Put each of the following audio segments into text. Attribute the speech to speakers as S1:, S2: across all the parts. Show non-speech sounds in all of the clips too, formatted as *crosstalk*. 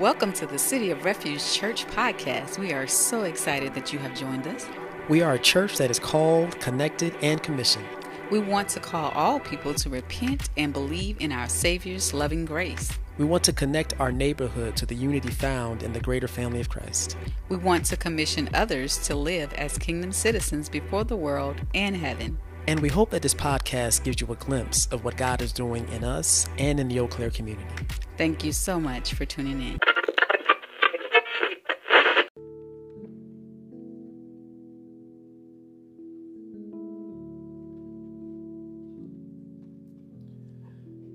S1: Welcome to the City of Refuge Church podcast. We are so excited that you have joined us.
S2: We are a church that is called, connected, and commissioned.
S1: We want to call all people to repent and believe in our Savior's loving grace.
S2: We want to connect our neighborhood to the unity found in the greater family of Christ.
S1: We want to commission others to live as kingdom citizens before the world and heaven.
S2: And we hope that this podcast gives you a glimpse of what God is doing in us and in the Eau Claire community.
S1: Thank you so much for tuning in.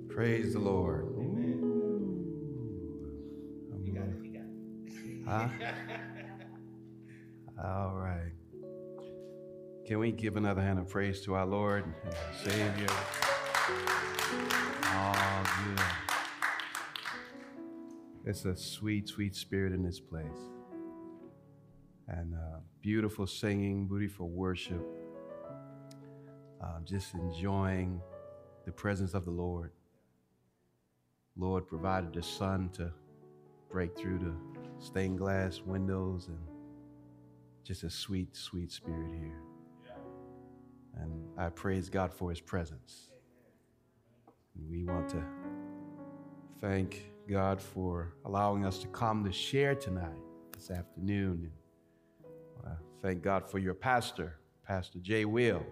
S3: Praise the Lord. Amen. You got it. You got it. Huh? *laughs* All right. Can we give another hand of praise to our Lord and Savior? Oh, good. It's a sweet, sweet spirit in this place. And uh, beautiful singing, beautiful worship. Uh, just enjoying the presence of the Lord. Lord provided the sun to break through the stained glass windows and just a sweet, sweet spirit here. And I praise God for his presence. We want to thank God for allowing us to come to share tonight, this afternoon. And thank God for your pastor, Pastor Jay Will.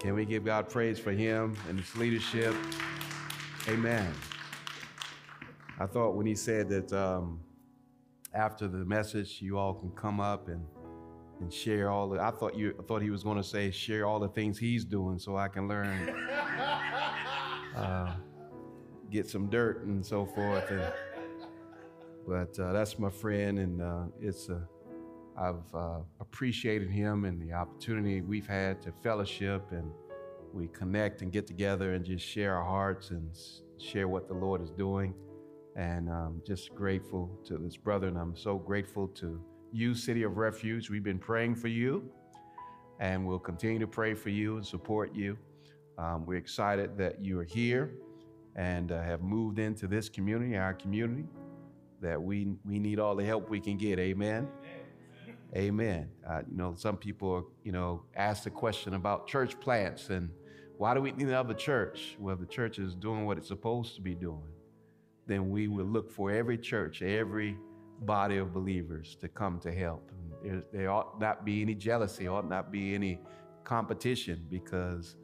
S3: Can we give God praise for him and his leadership? Amen. I thought when he said that um, after the message, you all can come up and, and share all the. I thought you I thought he was going to say share all the things he's doing so I can learn, *laughs* uh, get some dirt and so forth. And, but uh, that's my friend, and uh, it's a. I've uh, appreciated him and the opportunity we've had to fellowship and we connect and get together and just share our hearts and share what the Lord is doing and I'm just grateful to this brother, and I'm so grateful to you, City of Refuge. We've been praying for you, and we'll continue to pray for you and support you. Um, we're excited that you are here and uh, have moved into this community, our community, that we, we need all the help we can get. Amen. Amen. Uh, you know, some people, you know, ask the question about church plants and why do we need another church? Well, the church is doing what it's supposed to be doing then we will look for every church, every body of believers to come to help. There, ought not be any jealousy, ought not be any competition because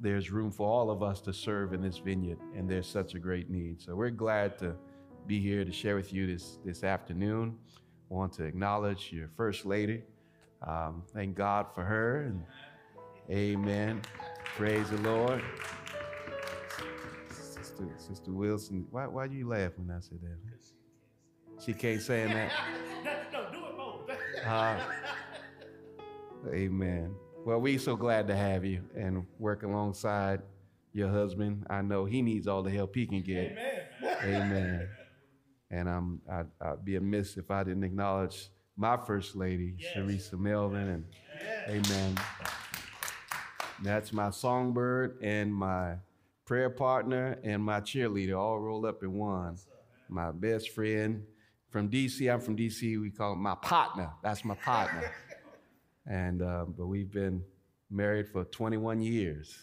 S3: there's room for all of us to serve in this vineyard, and there's such a great need. So we're glad to be here to share with you this, this afternoon. Want to acknowledge your First Lady. Um, thank God for her, and amen. Praise the Lord. Sister, Sister Wilson. Why why you laugh when I say that? She can't say *laughs* that. no, do it both. *laughs* uh, amen. Well, we so glad to have you and work alongside your husband. I know he needs all the help he can get. Amen. Amen. And I'm I'd, I'd be amiss if I didn't acknowledge my first lady, yes. Sharisa Melvin, and yes. Amen. That's my songbird and my prayer partner, and my cheerleader all rolled up in one. My best friend from DC. I'm from DC. We call him my partner. That's my partner. *laughs* and uh, but we've been married for 21 years,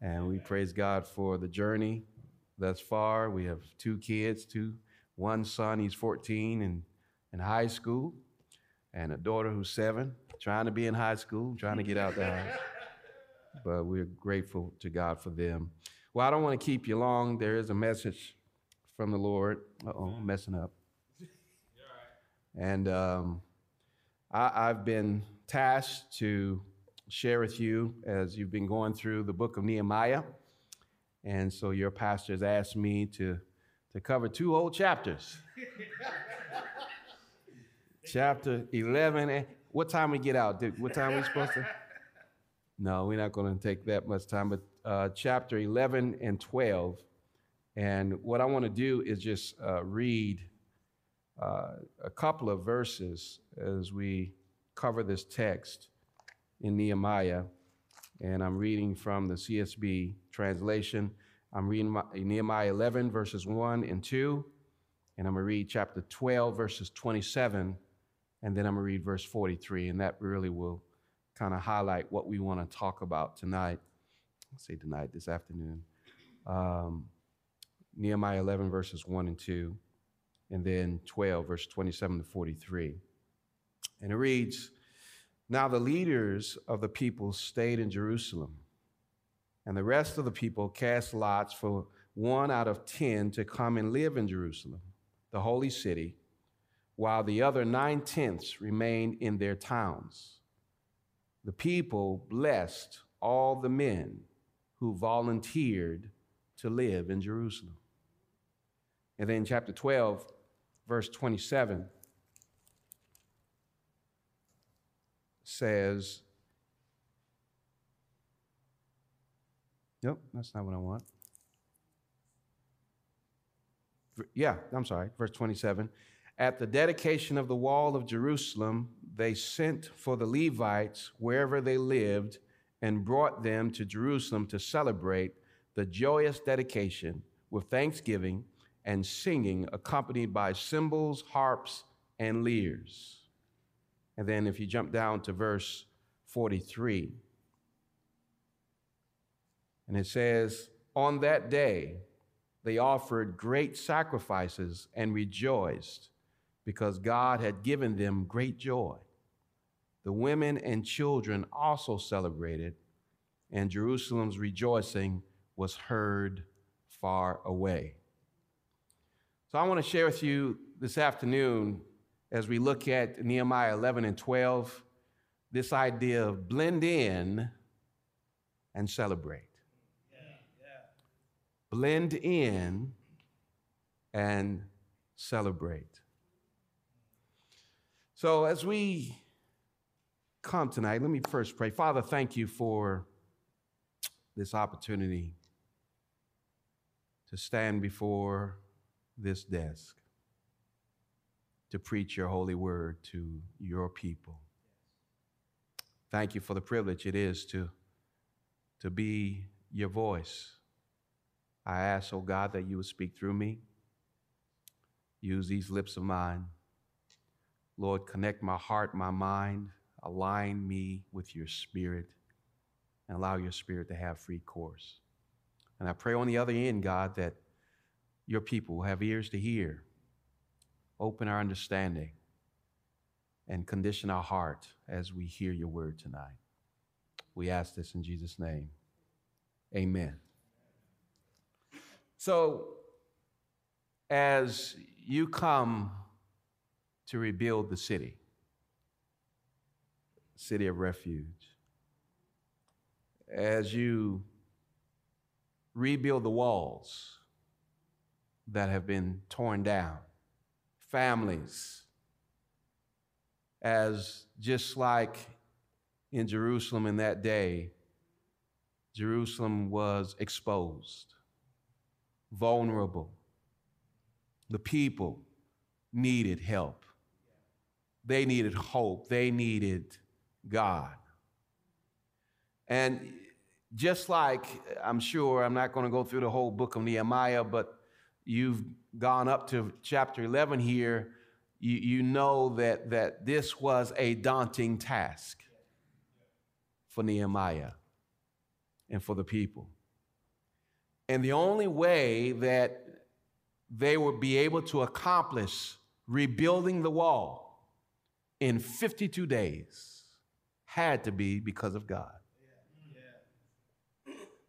S3: and we praise God for the journey thus far. We have two kids, two, one son. He's 14 and in high school, and a daughter who's seven, trying to be in high school, trying to get out there *laughs* but we're grateful to God for them. Well, I don't want to keep you long. There is a message from the Lord. Oh, I'm messing up. And um, I, have been tasked to share with you as you've been going through the book of Nehemiah. And so your pastor has asked me to, to cover two whole chapters. *laughs* Chapter 11. What time we get out? What time we supposed to? No, we're not going to take that much time, but uh, chapter 11 and 12. And what I want to do is just uh, read uh, a couple of verses as we cover this text in Nehemiah. And I'm reading from the CSB translation. I'm reading Nehemiah 11, verses 1 and 2, And I'm going to read chapter 12, verses 27, and then I'm going to read verse 43. And that really will kind of highlight what we want to talk about tonight. Let's say tonight, this afternoon. Um, Nehemiah 11, verses 1 and 2, and then 12, verse 27 to 43. And it reads Now the leaders of the people stayed in Jerusalem, and the rest of the people cast lots for one out of ten to come and live in Jerusalem, the holy city, while the other nine tenths remained in their towns. The people blessed all the men who volunteered to live in Jerusalem. And then, chapter 12, verse 27 says, Nope, that's not what I want. Yeah, I'm sorry, verse 27. At the dedication of the wall of Jerusalem, they sent for the Levites wherever they lived and brought them to Jerusalem to celebrate the joyous dedication with thanksgiving and singing, accompanied by cymbals, harps, and lyres. And then if you jump down to verse 43, and it says, On that day, they offered great sacrifices and rejoiced because God had given them great joy. The women and children also celebrated, and Jerusalem's rejoicing was heard far away. So I want to share with you this afternoon as we look at Nehemiah 11 and 12 this idea of blend in and celebrate. Yeah, yeah. Blend in and celebrate. So as we come tonight, let me first pray. Father, thank you for this opportunity to stand before this desk to preach your holy word to your people. Thank you for the privilege it is to, to be your voice. I ask, oh God, that you would speak through me. Use these lips of mine. Lord, connect my heart, my mind, align me with your spirit, and allow your spirit to have free course. And I pray on the other end, God, that your people have ears to hear, open our understanding, and condition our heart as we hear your word tonight. We ask this in Jesus' name. Amen. So, as you come to rebuild the city, city of refuge, as you rebuild the walls, that have been torn down, families, as just like in Jerusalem in that day, Jerusalem was exposed, vulnerable. The people needed help. They needed hope. They needed God. And just like, I'm sure, I'm not going to go through the whole book of Nehemiah, but you've gone up to chapter 11 here, you, you know that, that this was a daunting task for Nehemiah and for the people. And the only way that they would be able to accomplish rebuilding the wall in 52 days had to be because of God.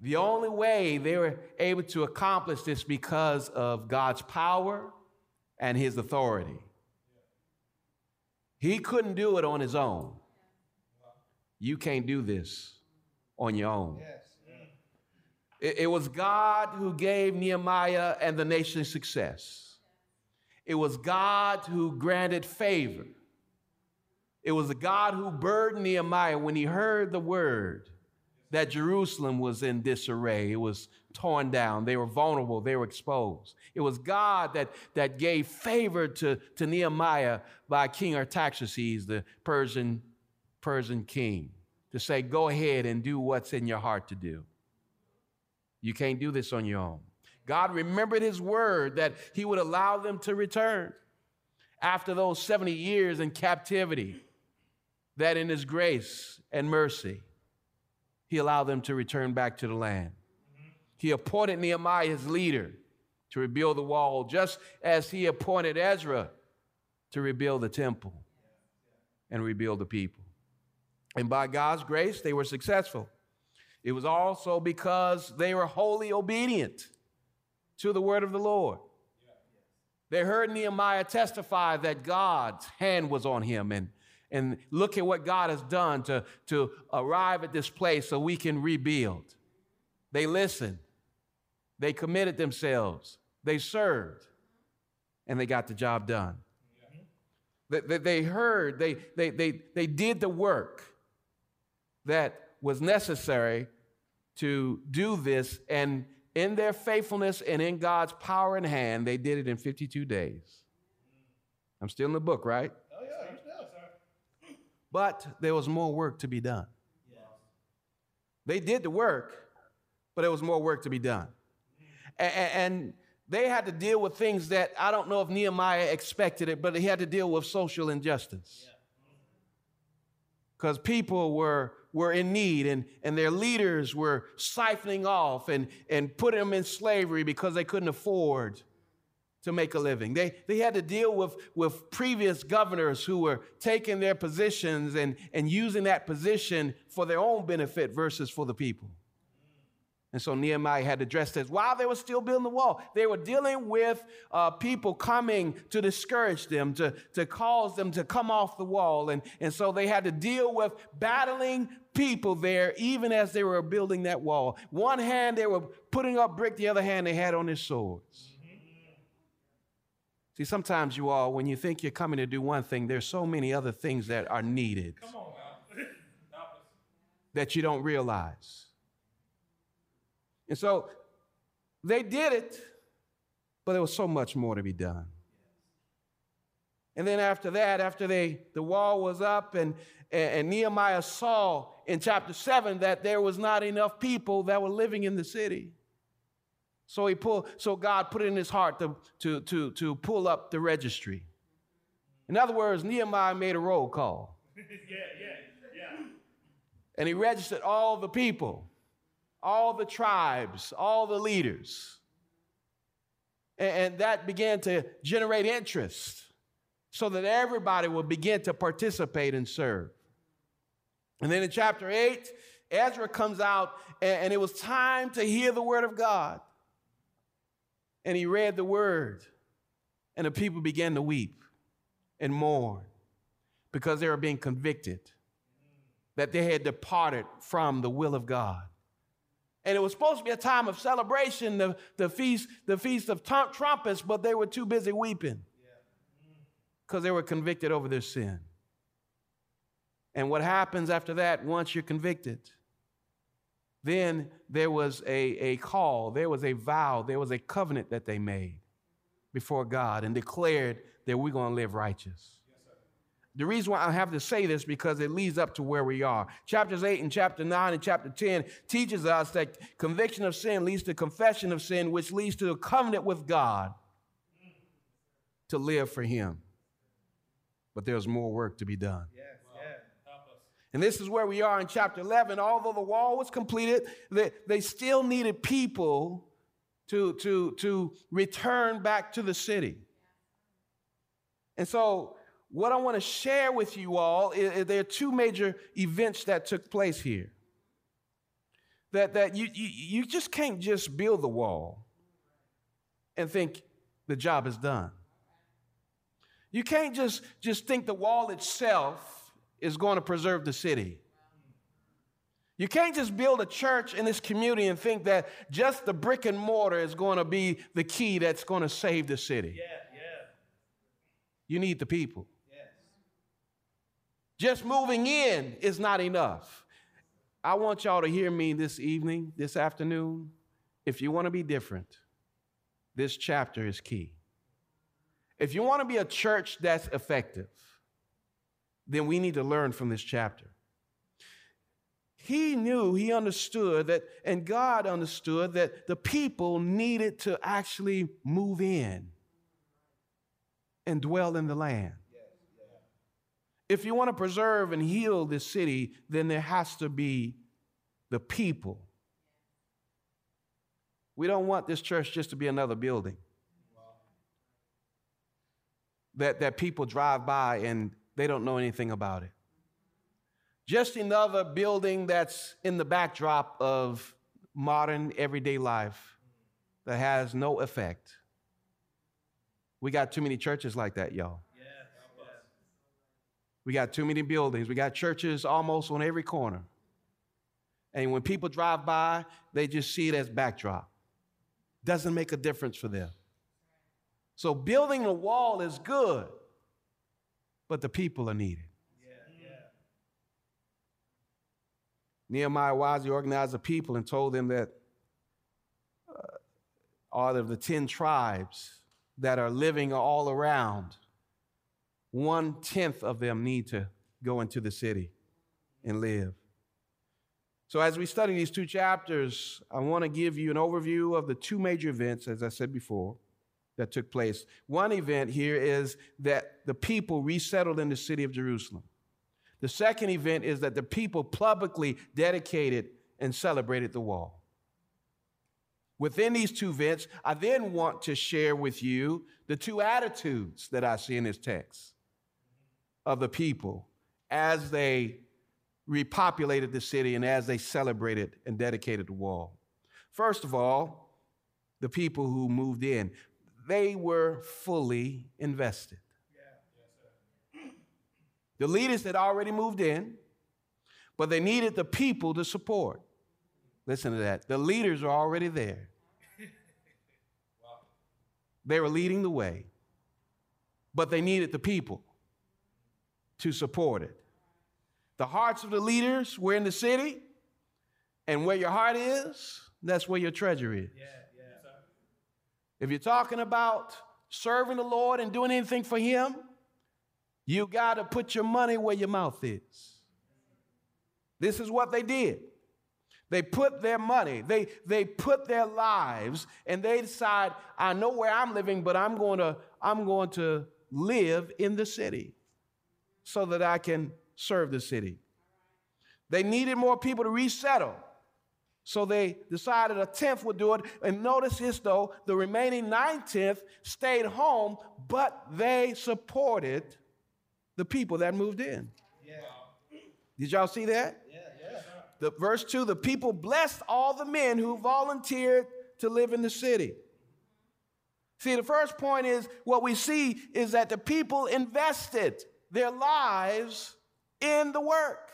S3: The only way they were able to accomplish this because of God's power and his authority. He couldn't do it on his own. You can't do this on your own. It, it was God who gave Nehemiah and the nation success. It was God who granted favor. It was the God who burdened Nehemiah when he heard the word that Jerusalem was in disarray. It was torn down. They were vulnerable. They were exposed. It was God that, that gave favor to, to Nehemiah by King Artaxerxes, the Persian, Persian king, to say, go ahead and do what's in your heart to do. You can't do this on your own. God remembered his word that he would allow them to return after those 70 years in captivity, that in his grace and mercy, he allowed them to return back to the land. He appointed Nehemiah his leader to rebuild the wall, just as he appointed Ezra to rebuild the temple and rebuild the people. And by God's grace, they were successful. It was also because they were wholly obedient to the word of the Lord. They heard Nehemiah testify that God's hand was on him and, and look at what God has done to, to arrive at this place so we can rebuild. They listened, they committed themselves, they served, and they got the job done. They, they heard, they, they, they, they did the work that was necessary to do this, and in their faithfulness and in God's power and hand, they did it in 52 days. I'm still in the book, right? Oh, yeah, you're still, sir. But there was more work to be done. They did the work, but there was more work to be done. And, they had to deal with things that I don't know if Nehemiah expected it, but he had to deal with social injustice. Because people were were in need and, and their leaders were siphoning off and, and putting them in slavery because they couldn't afford to make a living. They, they had to deal with, with previous governors who were taking their positions and, and using that position for their own benefit versus for the people. And so Nehemiah had to address this while they were still building the wall. They were dealing with uh, people coming to discourage them, to, to cause them to come off the wall. And, and so they had to deal with battling people there even as they were building that wall. One hand they were putting up brick, the other hand they had on their swords. See, sometimes you all, when you think you're coming to do one thing, there's so many other things that are needed *laughs* that you don't realize. And so they did it, but there was so much more to be done. And then after that, after they the wall was up and, and, Nehemiah saw in chapter 7 that there was not enough people that were living in the city. So he pulled, so God put it in his heart to, to, to, to pull up the registry. In other words, Nehemiah made a roll call. *laughs* yeah, yeah, yeah. And he registered all the people all the tribes, all the leaders. And, that began to generate interest so that everybody would begin to participate and serve. And then in chapter 8, Ezra comes out, and, it was time to hear the word of God. And he read the word, and the people began to weep and mourn because they were being convicted that they had departed from the will of God. And it was supposed to be a time of celebration, the, the, feast, the feast of trumpets, but they were too busy weeping because they were convicted over their sin. And what happens after that, once you're convicted? Then there was a, a call, there was a vow, there was a covenant that they made before God and declared that we're going to live righteous. The reason why I have to say this because it leads up to where we are. Chapters 8 and chapter 9 and chapter 10 teaches us that conviction of sin leads to confession of sin, which leads to a covenant with God to live for Him. But there's more work to be done. Yes, And this is where we are in chapter 11. Although the wall was completed, they, they still needed people to, to, to return back to the city. And so what I want to share with you all is, is, there are two major events that took place here. That, that you, you, you just can't just build the wall and think the job is done. You can't just, just think the wall itself is going to preserve the city. You can't just build a church in this community and think that just the brick and mortar is going to be the key that's going to save the city. Yeah, yeah. You need the people. Yes. Just moving in is not enough. I want y'all to hear me this evening, this afternoon. If you want to be different, this chapter is key. If you want to be a church that's effective, then we need to learn from this chapter. he knew, he understood that, and God understood that the people needed to actually move in and dwell in the land. If you want to preserve and heal this city, then there has to be the people. We don't want this church just to be another building that, that people drive by and they don't know anything about it. Just another building that's in the backdrop of modern everyday life that has no effect. We got too many churches like that, y'all. We got too many buildings. We got churches almost on every corner. And when people drive by, they just see it as backdrop. Doesn't make a difference for them. So building a wall is good, but the people are needed. Nehemiah wisely organized the people and told them that uh, out of the 10 tribes that are living all around, one tenth of them need to go into the city and live. So, as we study these two chapters, I want to give you an overview of the two major events, as I said before, that took place. One event here is that the people resettled in the city of Jerusalem. The second event is that the people publicly dedicated and celebrated the wall. Within these two events, I then want to share with you the two attitudes that I see in this text of the people as they repopulated the city and as they celebrated and dedicated the wall. First of all, the people who moved in, they were fully invested. The leaders had already moved in, but they needed the people to support. Listen to that. The leaders are already there. They were leading the way, but they needed the people to support it. The hearts of the leaders were in the city, and where your heart is, that's where your treasure is. Yeah. If you're talking about serving the Lord and doing anything for Him, you got to put your money where your mouth is. This is what they did. They put their money, they, they put their lives, and they decide, I know where I'm living, but I'm going to, I'm going to live in the city so that I can serve the city. They needed more people to resettle. So they decided a tenth would do it. And notice this though, the remaining nine tenth stayed home, but they supported the people that moved in. Yeah. Did y'all see that? Yeah, yeah. The verse 2, the people blessed all the men who volunteered to live in the city. See, the first point is what we see is that the people invested their lives in the work.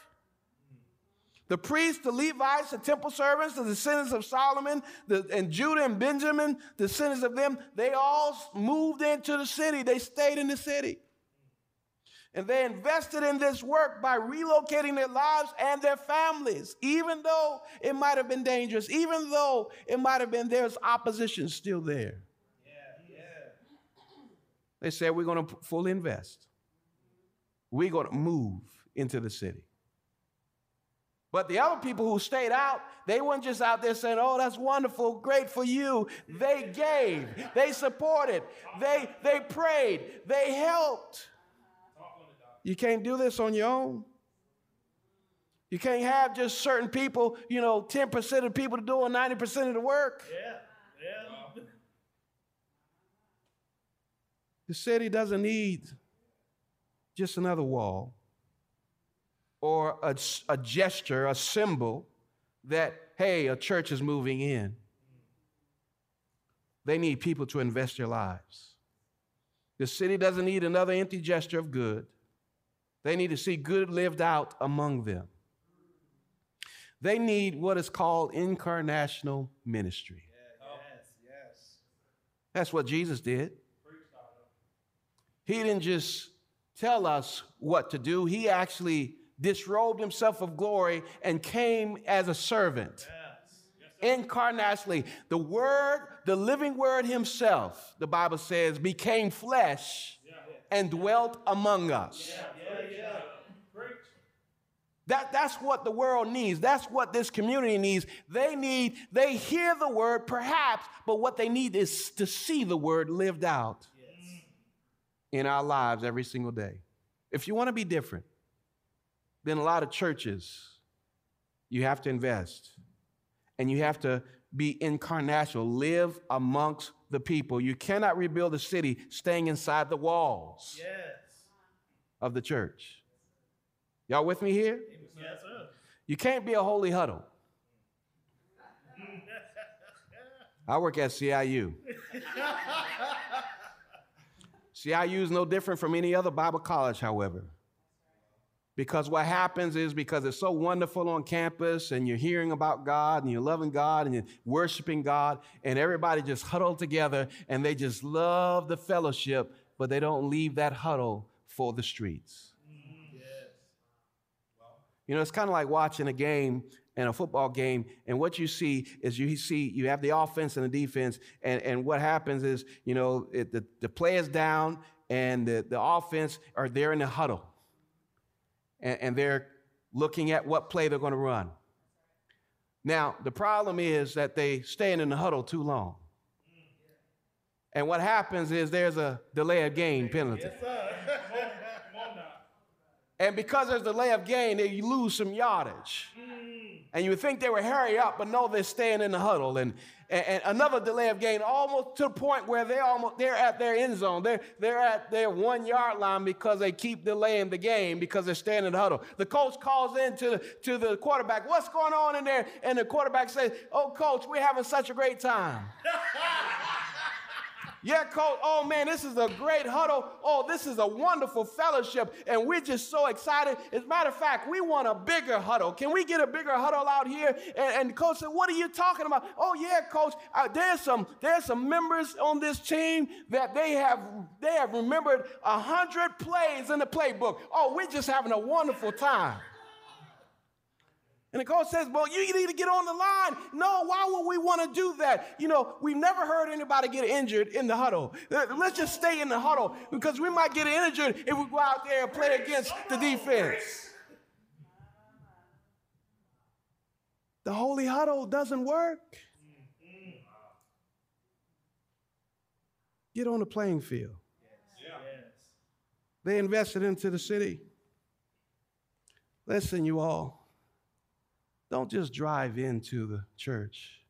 S3: The priests, the Levites, the temple servants, the descendants of Solomon, the, and Judah and Benjamin, the descendants of them, they all moved into the city. They stayed in the city. And they invested in this work by relocating their lives and their families, even though it might have been dangerous, even though it might have been there's opposition still there. They said, We're going to fully invest, we're going to move into the city. But the other people who stayed out, they weren't just out there saying, Oh, that's wonderful, great for you. They gave, they supported, they, they prayed, they helped. You can't do this on your own. You can't have just certain people, you know, 10% of people doing 90% of the work. Yeah, yeah. The city doesn't need just another wall or a, a gesture, a symbol that, hey, a church is moving in. They need people to invest their lives. The city doesn't need another empty gesture of good. They need to see good lived out among them. They need what is called incarnational ministry. Yes, yes. That's what Jesus did. He didn't just tell us what to do, he actually disrobed himself of glory and came as a servant. Yes. Incarnationally, the Word, the living Word Himself, the Bible says, became flesh and dwelt among us. That, that's what the world needs. That's what this community needs. They need, they hear the word perhaps, but what they need is to see the word lived out yes. in our lives every single day. If you want to be different than a lot of churches, you have to invest and you have to be incarnational, live amongst the people. You cannot rebuild a city staying inside the walls yes. of the church. Y'all with me here? Yes, sir. You can't be a holy huddle. *laughs* I work at CIU. *laughs* CIU is no different from any other Bible college, however. Because what happens is because it's so wonderful on campus and you're hearing about God and you're loving God and you're worshiping God, and everybody just huddled together and they just love the fellowship, but they don't leave that huddle for the streets. You know, it's kind of like watching a game and a football game, and what you see is you see you have the offense and the defense, and, and what happens is, you know, it, the, the play is down, and the, the offense are there in the huddle, and, and they're looking at what play they're going to run. Now, the problem is that they stand in the huddle too long. And what happens is there's a delay of game penalty. Yes, and because there's a delay of game, you lose some yardage. And you would think they would hurry up, but no, they're staying in the huddle. And, and, and, another delay of game, almost to the point where they're almost they're at their end zone. They're, they're at their one yard line because they keep delaying the game because they're staying in the huddle. The coach calls in to, to the quarterback, what's going on in there? And the quarterback says, Oh, coach, we're having such a great time. *laughs* Yeah, coach. Oh man, this is a great huddle. Oh, this is a wonderful fellowship, and we're just so excited. As a matter of fact, we want a bigger huddle. Can we get a bigger huddle out here? And, and coach said, "What are you talking about?" Oh yeah, coach. Uh, there's some there's some members on this team that they have they have remembered a hundred plays in the playbook. Oh, we're just having a wonderful time. And the coach says, Well, you need to get on the line. No, why would we want to do that? You know, we've never heard anybody get injured in the huddle. Uh, let's just stay in the huddle because we might get injured if we go out there and play against the defense. The holy huddle doesn't work. Get on the playing field. They invested into the city. Listen, you all. Don't just drive into the church,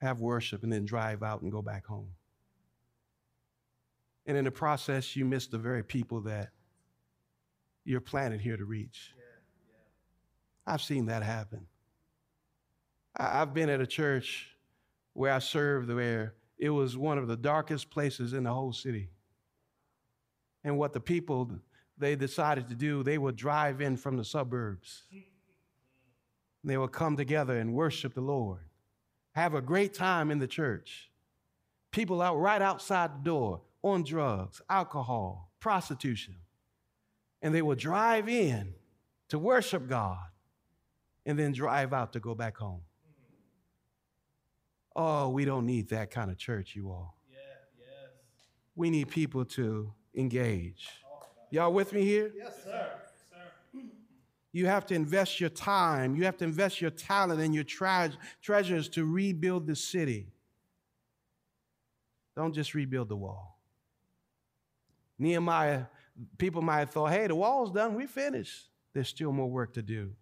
S3: have worship, and then drive out and go back home. And in the process, you miss the very people that you're planted here to reach. Yeah, yeah. I've seen that happen. I've been at a church where I served where it was one of the darkest places in the whole city. And what the people they decided to do, they would drive in from the suburbs they will come together and worship the Lord. Have a great time in the church. People out right outside the door on drugs, alcohol, prostitution. And they will drive in to worship God and then drive out to go back home. Oh, we don't need that kind of church, you all. Yeah, yes. We need people to engage. Y'all with me here? Yes, sir. You have to invest your time. You have to invest your talent and your tre- treasures to rebuild the city. Don't just rebuild the wall. Nehemiah, people might have thought, hey, the wall's done, we finished. There's still more work to do.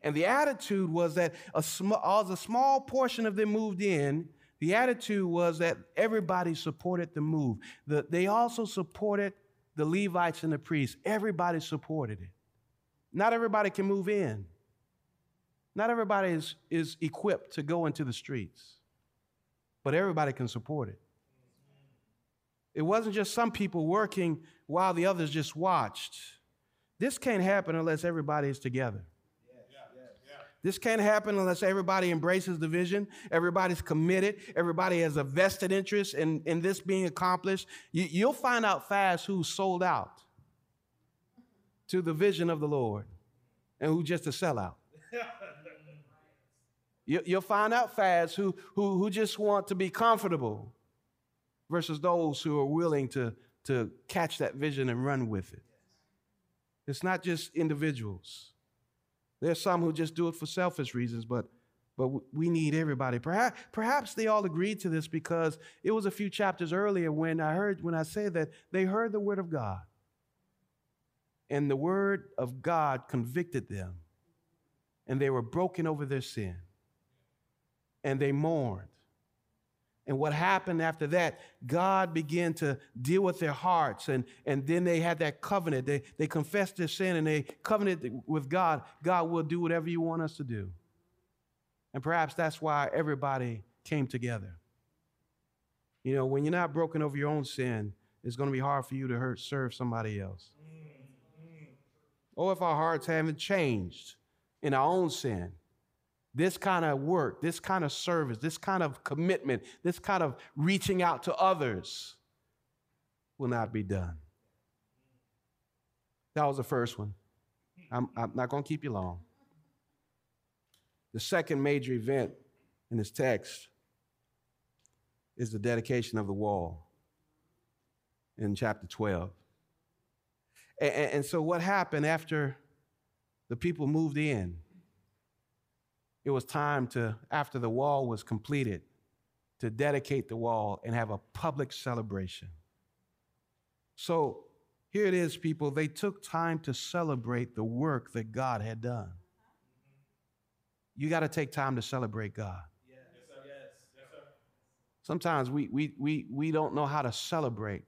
S3: And the attitude was that a, sm- a small portion of them moved in. The attitude was that everybody supported the move. The, they also supported the Levites and the priests. Everybody supported it. Not everybody can move in. Not everybody is, is equipped to go into the streets, but everybody can support it. It wasn't just some people working while the others just watched. This can't happen unless everybody is together. This can't happen unless everybody embraces the vision, everybody's committed, everybody has a vested interest in, in this being accomplished. You, you'll find out fast who's sold out to the vision of the Lord and who just a sellout. you, will find out fast who, who, who just want to be comfortable versus those who are willing to, to catch that vision and run with it. It's not just individuals. There's some who just do it for selfish reasons, but but we need everybody. Perhaps, perhaps they all agreed to this because it was a few chapters earlier when I heard when I said that they heard the word of God. And the word of God convicted them. And they were broken over their sin. And they mourned. And what happened after that, God began to deal with their hearts. And, and then they had that covenant. They, they confessed their sin and they covenanted with God. God will do whatever you want us to do. And perhaps that's why everybody came together. You know, when you're not broken over your own sin, it's going to be hard for you to hurt, serve somebody else. Or if our hearts haven't changed in our own sin, this kind of work, this kind of service, this kind of commitment, this kind of reaching out to others will not be done. That was the first one. I'm, I'm not going to keep you long. The second major event in this text is the dedication of the wall in chapter 12. And, and, so, what happened after the people moved in? It was time to, after the wall was completed, to dedicate the wall and have a public celebration. So, here it is, people. They took time to celebrate the work that God had done. You got to take time to celebrate God. Yes, sir. Yes, yes, sir. Sometimes we, we, we, we don't know how to celebrate.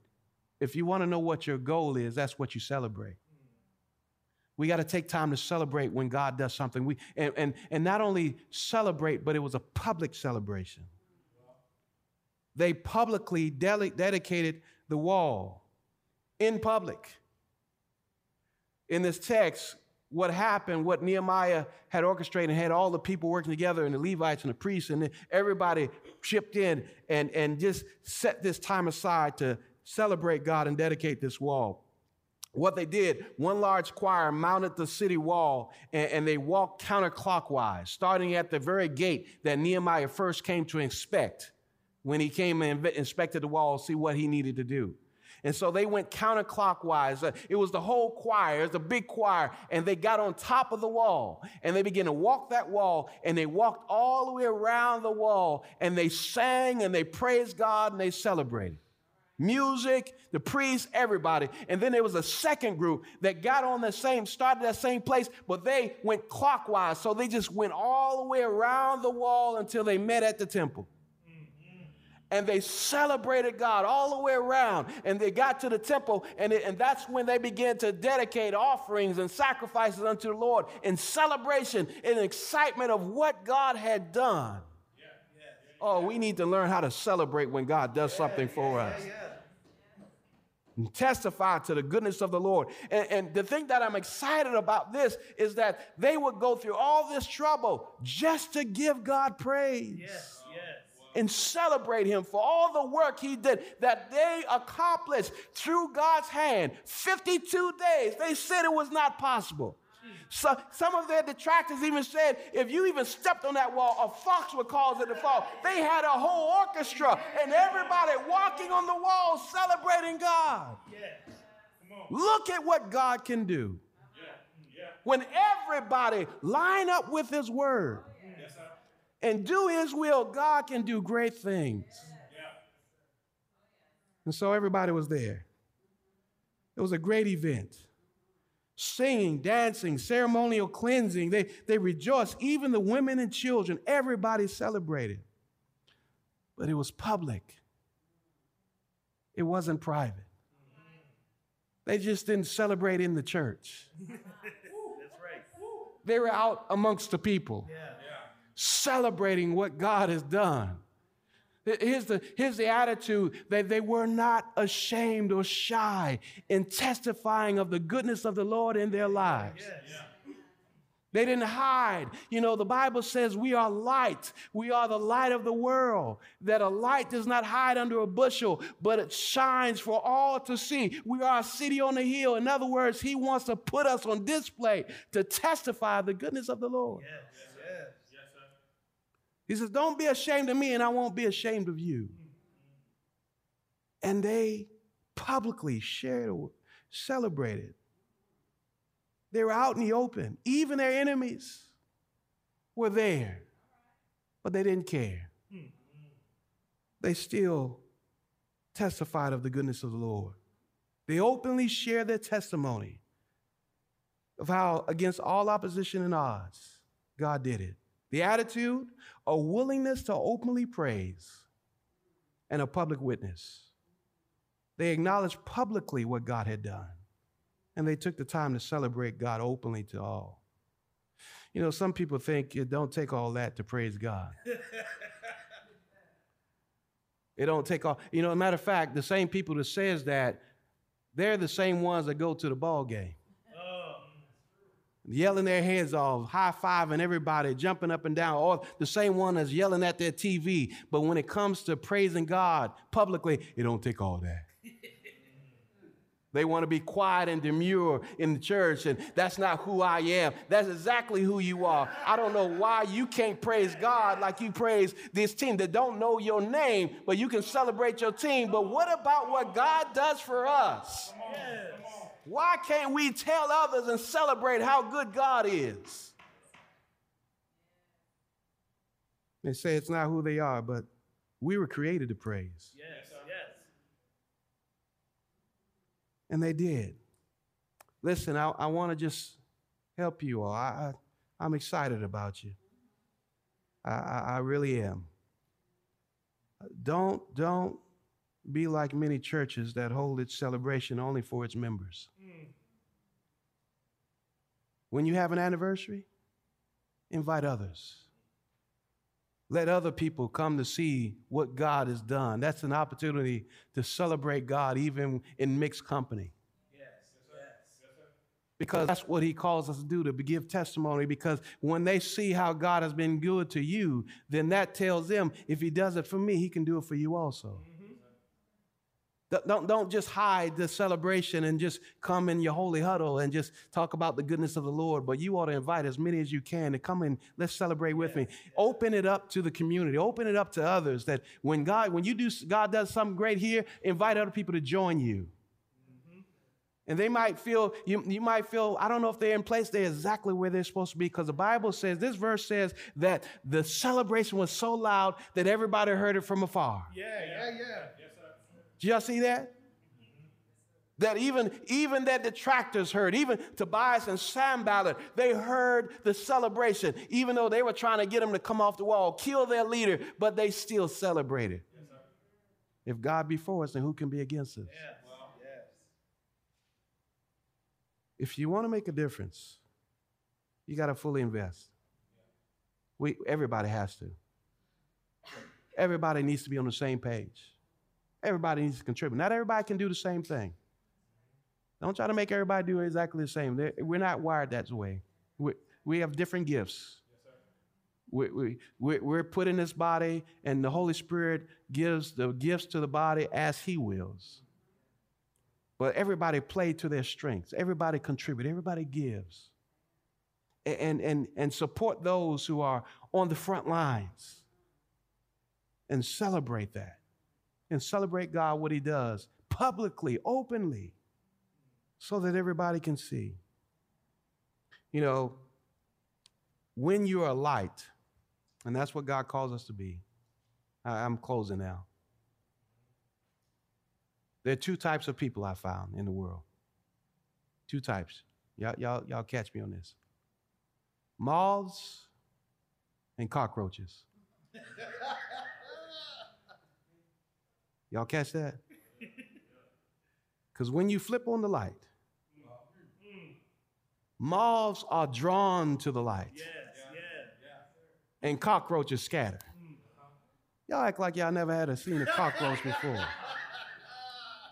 S3: If you want to know what your goal is, that's what you celebrate. We got to take time to celebrate when God does something. We, and, and, and not only celebrate, but it was a public celebration. They publicly de- dedicated the wall in public. In this text, what happened, what Nehemiah had orchestrated, and had all the people working together, and the Levites and the priests, and everybody chipped in and, and just set this time aside to celebrate God and dedicate this wall. What they did, one large choir mounted the city wall and, and they walked counterclockwise, starting at the very gate that Nehemiah first came to inspect when he came and inspected the wall, see what he needed to do. And so they went counterclockwise. Uh, it was the whole choir, it was a big choir, and they got on top of the wall and they began to walk that wall and they walked all the way around the wall and they sang and they praised God and they celebrated. Music, the priests, everybody. And then there was a second group that got on the same, started that same place, but they went clockwise. So they just went all the way around the wall until they met at the temple and they celebrated God all the way around. And they got to the temple, and, it, and that's when they began to dedicate offerings and sacrifices unto the Lord in celebration in excitement of what God had done. Yeah, yeah, yeah, oh, we need to learn how to celebrate when God does something for us. And testify to the goodness of the Lord. And, and the thing that I'm excited about this is that they would go through all this trouble just to give God praise. Yes and celebrate him for all the work he did that they accomplished through God's hand. 52 days. They said it was not possible. So, some of their detractors even said if you even stepped on that wall, a fox would cause it to fall. They had a whole orchestra and everybody walking on the wall celebrating God. Look at what God can do. When everybody line up with his word and do His will, God can do great things. And so everybody was there. It was a great event. Singing, dancing, ceremonial cleansing. They, they rejoiced. Even the women and children, everybody celebrated. But it was public, it wasn't private. They just didn't celebrate in the church. *laughs* They were out amongst the people. Yeah celebrating what God has done. Here's the, here's the attitude that they were not ashamed or shy in testifying of the goodness of the Lord in their lives. They didn't hide. You know, the Bible says we are light. We are the light of the world. That a light does not hide under a bushel, but it shines for all to see. We are a city on a hill. In other words, He wants to put us on display to testify the goodness of the Lord. Yes. He says, Don't be ashamed of me, and I won't be ashamed of you. And they publicly shared, celebrated. They were out in the open. Even their enemies were there, but they didn't care. They still testified of the goodness of the Lord. They openly shared their testimony of how, against all opposition and odds, God did it. The attitude, a willingness to openly praise, and a public witness. They acknowledged publicly what God had done, and they took the time to celebrate God openly to all. You know, some people think it don't take all that to praise God. *laughs* it don't take all. You know, a matter of fact, the same people that says that, they're the same ones that go to the ball game yelling their heads off, high fiving everybody, jumping up and down, or the same one that's yelling at their TV. But when it comes to praising God publicly, it don't take all that. *laughs* They want to be quiet and demure in the church, and that's not who I am. That's exactly who you are. I don't know why you can't praise God like you praise this team that don't know your name, but you can celebrate your team. But what about what God does for us? Why can't we tell others and celebrate how good God is? They say it's not who they are, but we were created to praise. Yes, yes. And they did. Listen, I, I want to just help you all. I, I, am excited about you. I, I, I really am. Don't, don't be like many churches that hold its celebration only for its members. Mm. When you have an anniversary, invite others. Let other people come to see what God has done. That's an opportunity to celebrate God even in mixed company. Yes, yes. Because that's what he calls us to do, to give testimony. Because when they see how God has been good to you, then that tells them if he does it for me, he can do it for you also. Don't, don't just hide the celebration and just come in your holy huddle and just talk about the goodness of the Lord, but you ought to invite as many as you can to come and let's celebrate with me. Open it up to the community. Open it up to others that when God, when you do, God does something great here, invite other people to join you. Mm-hmm. And they might feel, you, you might feel, I don't know if they're in place, they're exactly where they're supposed to be because the Bible says, this verse says that the celebration was so loud that everybody heard it from afar.
S4: Yeah, yeah, yeah.
S3: Do y'all see that? That even, even their detractors heard, even Tobias and Sanballat, they heard the celebration, even though they were trying to get them to come off the wall, kill their leader, but they still celebrated. Yes, if God be for us, then who can be against us? Yes. Well, yes. If you want to make a difference, you got to fully invest. We, everybody has to. Everybody needs to be on the same page. Everybody needs to contribute. Not everybody can do the same thing. Don't try to make everybody do exactly the same. We're not wired that way. We, we have different gifts. We, we, we're put in this body, and the Holy Spirit gives the gifts to the body as He wills. But everybody play to their strengths. Everybody contribute. Everybody gives. And, and, and support those who are on the front lines and celebrate that and celebrate God what He does publicly, openly, so that everybody can see. You know, when you're a light, and that's what God calls us to be. I'm closing now. There are two types of people I found in the world. Two types. Y'all, y'all, y'all catch me on this. Moths and cockroaches. *laughs* Y'all catch that? Because when you flip on the light, moths are drawn to the light. Yes, And cockroaches scatter. Y'all act like y'all never had a seen a cockroach before.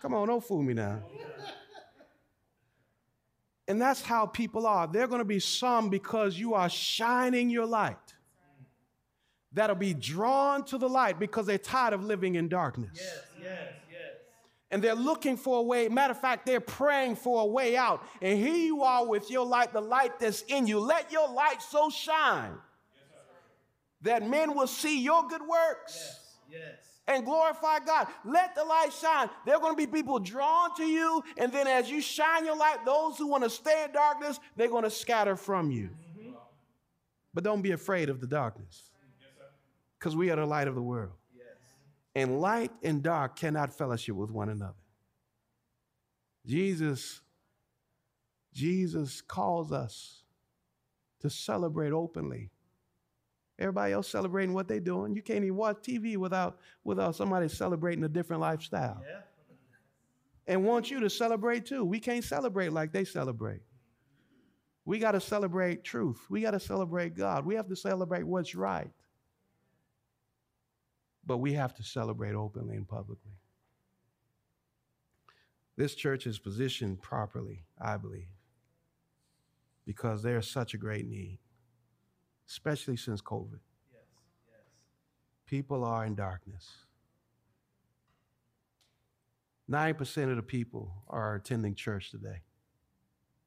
S3: Come on, don't fool me now. And that's how people are. They're going to be some because you are shining your light that'll be drawn to the light because they're tired of living in darkness. Yes, yes, yes. And they're looking for a way. Matter of fact, they're praying for a way out. And here you are with your light, the light that's in you. Let your light so shine that men will see your good works. Yes, yes. and glorify God. Let the light shine. There are going to be people drawn to you, and then as you shine your light, those who want to stay in darkness, they're going to scatter from you. Mm-hmm. But don't be afraid of the darkness because we are the light of the world. And light and dark cannot fellowship with one another. Jesus, Jesus calls us to celebrate openly. Everybody else celebrating what they're doing. You can't even watch TV without, without somebody celebrating a different lifestyle. Yeah. And want you to celebrate too. We can't celebrate like they celebrate. We got to celebrate truth. We got to celebrate God. We have to celebrate what's right. But we have to celebrate openly and publicly. This church is positioned properly, I believe, because there's such a great need, especially since COVID. Yes, yes. People are in darkness. 9% of the people are attending church today.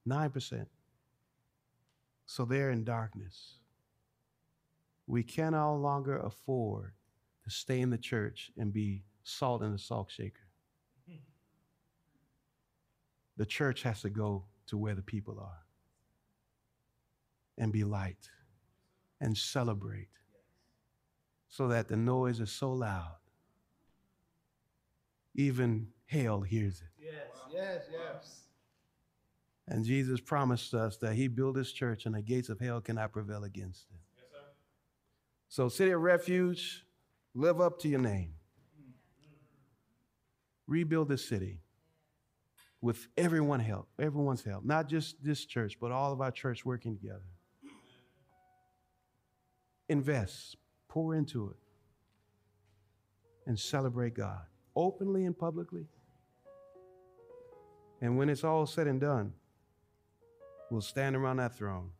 S3: 9%. So they're in darkness. We can no longer afford to stay in the church and be salt in the salt shaker. The church has to go to where the people are and be light and celebrate so that the noise is so loud, even hell hears it.
S4: Yes, yes, yes.
S3: And Jesus promised us that he built his church and the gates of hell cannot prevail against it. Yes, sir. So, City of Refuge, live up to your name. Rebuild this city with everyone help, everyone's help, not just this church, but all of our church working together. Invest, pour into it, and celebrate God openly and publicly. And when it's all said and done, we'll stand around that throne.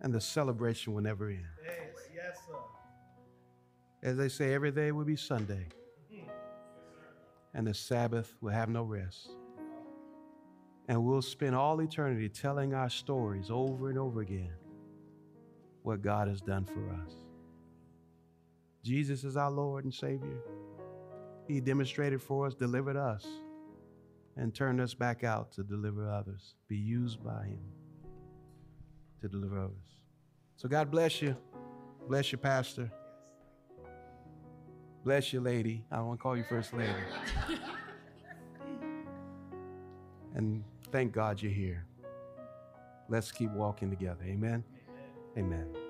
S3: And the celebration will never end.
S4: Yes, yes, sir.
S3: As they say, every day will be Sunday and the Sabbath will have no rest. And we'll spend all eternity telling our stories over and over again what God has done for us. Jesus is our Lord and Savior. He demonstrated for us, delivered us, and turned us back out to deliver others, be used by Him to deliver others. So God bless you. Bless you, Pastor. Bless you, lady. I want to call you First Lady. *laughs* and thank God you're here. Let's keep walking together. Amen. Amen. Amen.